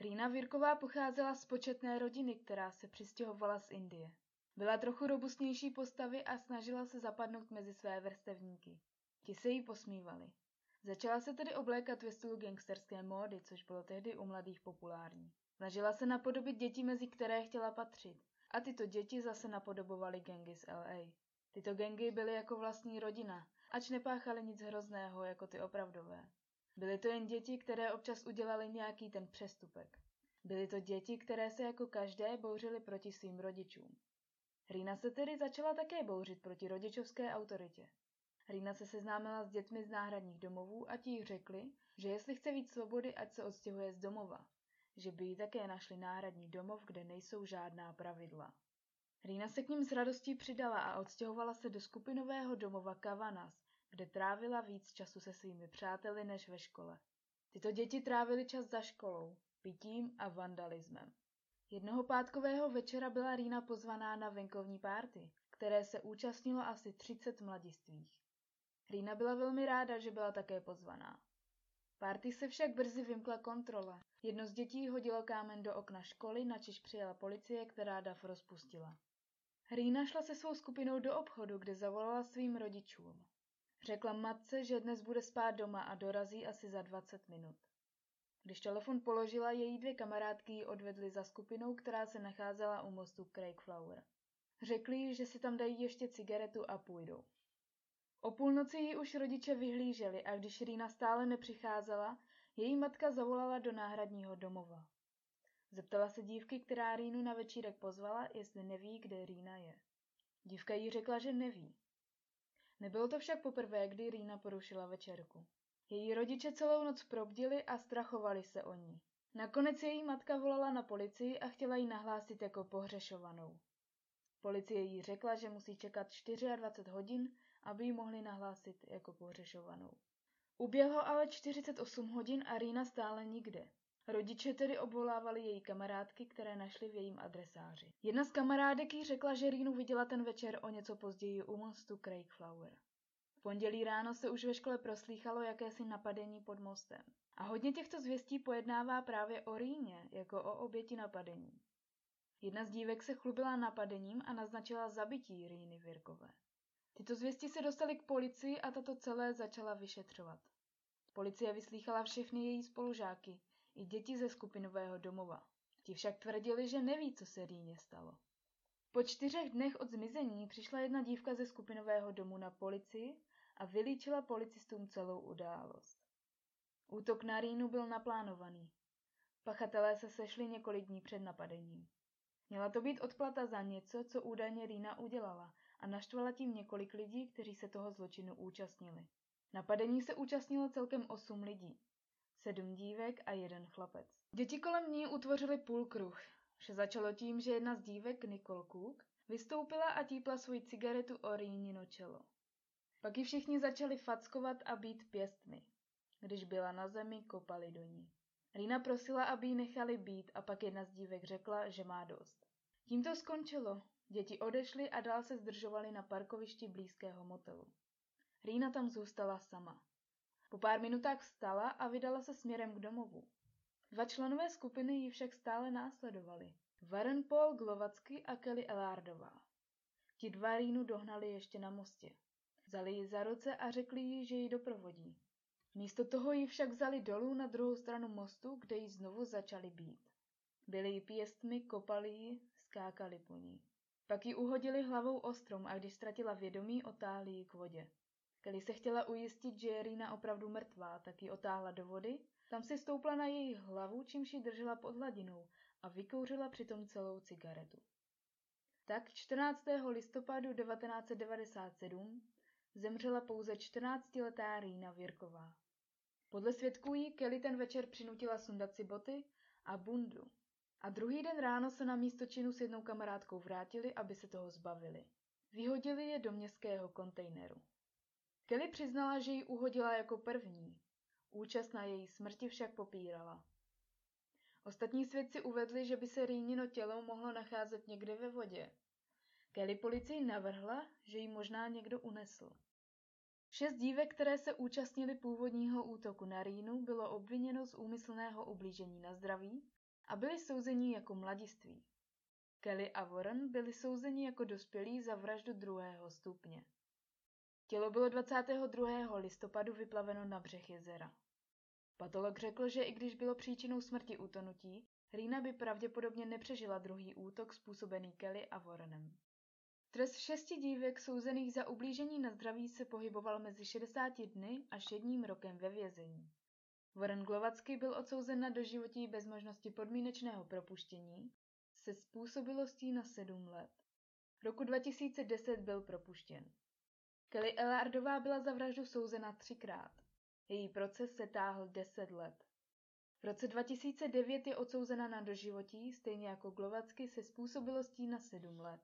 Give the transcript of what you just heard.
Rýna Virková pocházela z početné rodiny, která se přistěhovala z Indie. Byla trochu robustnější postavy a snažila se zapadnout mezi své vrstevníky. Ti se jí posmívali. Začala se tedy oblékat ve stylu gangsterské módy, což bylo tehdy u mladých populární. Snažila se napodobit děti, mezi které chtěla patřit. A tyto děti zase napodobovaly gangy z LA. Tyto gangy byly jako vlastní rodina, ač nepáchaly nic hrozného jako ty opravdové. Byly to jen děti, které občas udělali nějaký ten přestupek. Byly to děti, které se jako každé bouřily proti svým rodičům. Rýna se tedy začala také bouřit proti rodičovské autoritě. Rýna se seznámila s dětmi z náhradních domovů a ti jí řekli, že jestli chce víc svobody, ať se odstěhuje z domova, že by jí také našli náhradní domov, kde nejsou žádná pravidla. Rýna se k ním s radostí přidala a odstěhovala se do skupinového domova Kavanas, kde trávila víc času se svými přáteli než ve škole. Tyto děti trávily čas za školou, pitím a vandalismem. Jednoho pátkového večera byla Rýna pozvaná na venkovní párty, které se účastnilo asi 30 mladistvých. Rýna byla velmi ráda, že byla také pozvaná. Párty se však brzy vymkla kontrola. Jedno z dětí hodilo kámen do okna školy, načež přijela policie, která dav rozpustila. Rýna šla se svou skupinou do obchodu, kde zavolala svým rodičům. Řekla matce, že dnes bude spát doma a dorazí asi za 20 minut. Když telefon položila, její dvě kamarádky ji odvedly za skupinou, která se nacházela u mostu Craigflower. Řekli jí, že si tam dají ještě cigaretu a půjdou. O půlnoci ji už rodiče vyhlíželi a když Rýna stále nepřicházela, její matka zavolala do náhradního domova. Zeptala se dívky, která Rýnu na večírek pozvala, jestli neví, kde Rýna je. Dívka jí řekla, že neví. Nebylo to však poprvé, kdy Rýna porušila večerku. Její rodiče celou noc probdili a strachovali se o ní. Nakonec její matka volala na policii a chtěla ji nahlásit jako pohřešovanou. Policie jí řekla, že musí čekat 24 hodin, aby ji mohli nahlásit jako pohřešovanou. Uběhlo ale 48 hodin a Rýna stále nikde. Rodiče tedy obvolávali její kamarádky, které našly v jejím adresáři. Jedna z kamarádek jí řekla, že Rýnu viděla ten večer o něco později u mostu Craigflower. V pondělí ráno se už ve škole proslýchalo jakési napadení pod mostem. A hodně těchto zvěstí pojednává právě o Rýně, jako o oběti napadení. Jedna z dívek se chlubila napadením a naznačila zabití Rýny Virkové. Tyto zvěsti se dostaly k policii a tato celé začala vyšetřovat. Policie vyslýchala všechny její spolužáky, i děti ze skupinového domova. Ti však tvrdili, že neví, co se Rýně stalo. Po čtyřech dnech od zmizení přišla jedna dívka ze skupinového domu na policii a vylíčila policistům celou událost. Útok na Rýnu byl naplánovaný. Pachatelé se sešli několik dní před napadením. Měla to být odplata za něco, co údajně Rýna udělala a naštvala tím několik lidí, kteří se toho zločinu účastnili. Napadení se účastnilo celkem osm lidí. Sedm dívek a jeden chlapec. Děti kolem ní utvořili půlkruh. Vše začalo tím, že jedna z dívek, Nicole Cook, vystoupila a típla svoji cigaretu o Rýnino čelo. Pak ji všichni začali fackovat a být pěstmi. Když byla na zemi, kopali do ní. Rýna prosila, aby ji nechali být a pak jedna z dívek řekla, že má dost. Tím to skončilo. Děti odešly a dál se zdržovali na parkovišti blízkého motelu. Rýna tam zůstala sama. Po pár minutách vstala a vydala se směrem k domovu. Dva členové skupiny ji však stále následovali. Warren Paul Glovacky a Kelly Elardová. Ti dva Rýnu dohnali ještě na mostě. Vzali ji za ruce a řekli jí, že ji doprovodí. Místo toho ji však vzali dolů na druhou stranu mostu, kde ji znovu začali být. Byli jí pěstmi, kopali ji, skákali po ní. Pak ji uhodili hlavou o strom a když ztratila vědomí, otáhli ji k vodě. Kelly se chtěla ujistit, že je Rýna opravdu mrtvá, tak ji otáhla do vody, tam si stoupla na její hlavu, čímž ji držela pod hladinou a vykouřila přitom celou cigaretu. Tak 14. listopadu 1997 zemřela pouze 14-letá Rýna Věrková. Podle svědků jí Kelly ten večer přinutila sundat si boty a bundu. A druhý den ráno se na místo činu s jednou kamarádkou vrátili, aby se toho zbavili. Vyhodili je do městského kontejneru. Kelly přiznala, že ji uhodila jako první. Účast na její smrti však popírala. Ostatní svědci uvedli, že by se Rýnino tělo mohlo nacházet někde ve vodě. Kelly policii navrhla, že ji možná někdo unesl. Šest dívek, které se účastnili původního útoku na Rýnu, bylo obviněno z úmyslného ublížení na zdraví, a byli souzeni jako mladiství. Kelly a Warren byli souzeni jako dospělí za vraždu druhého stupně. Tělo bylo 22. listopadu vyplaveno na břeh jezera. Patolog řekl, že i když bylo příčinou smrti utonutí, Rýna by pravděpodobně nepřežila druhý útok způsobený Kelly a Warrenem. Trest šesti dívek souzených za ublížení na zdraví se pohyboval mezi 60 dny až jedním rokem ve vězení. Warren Glovacky byl odsouzen na doživotí bez možnosti podmínečného propuštění se způsobilostí na sedm let. Roku 2010 byl propuštěn. Kelly Elardová byla za vraždu souzena třikrát. Její proces se táhl deset let. V roce 2009 je odsouzena na doživotí, stejně jako Glovacky se způsobilostí na sedm let.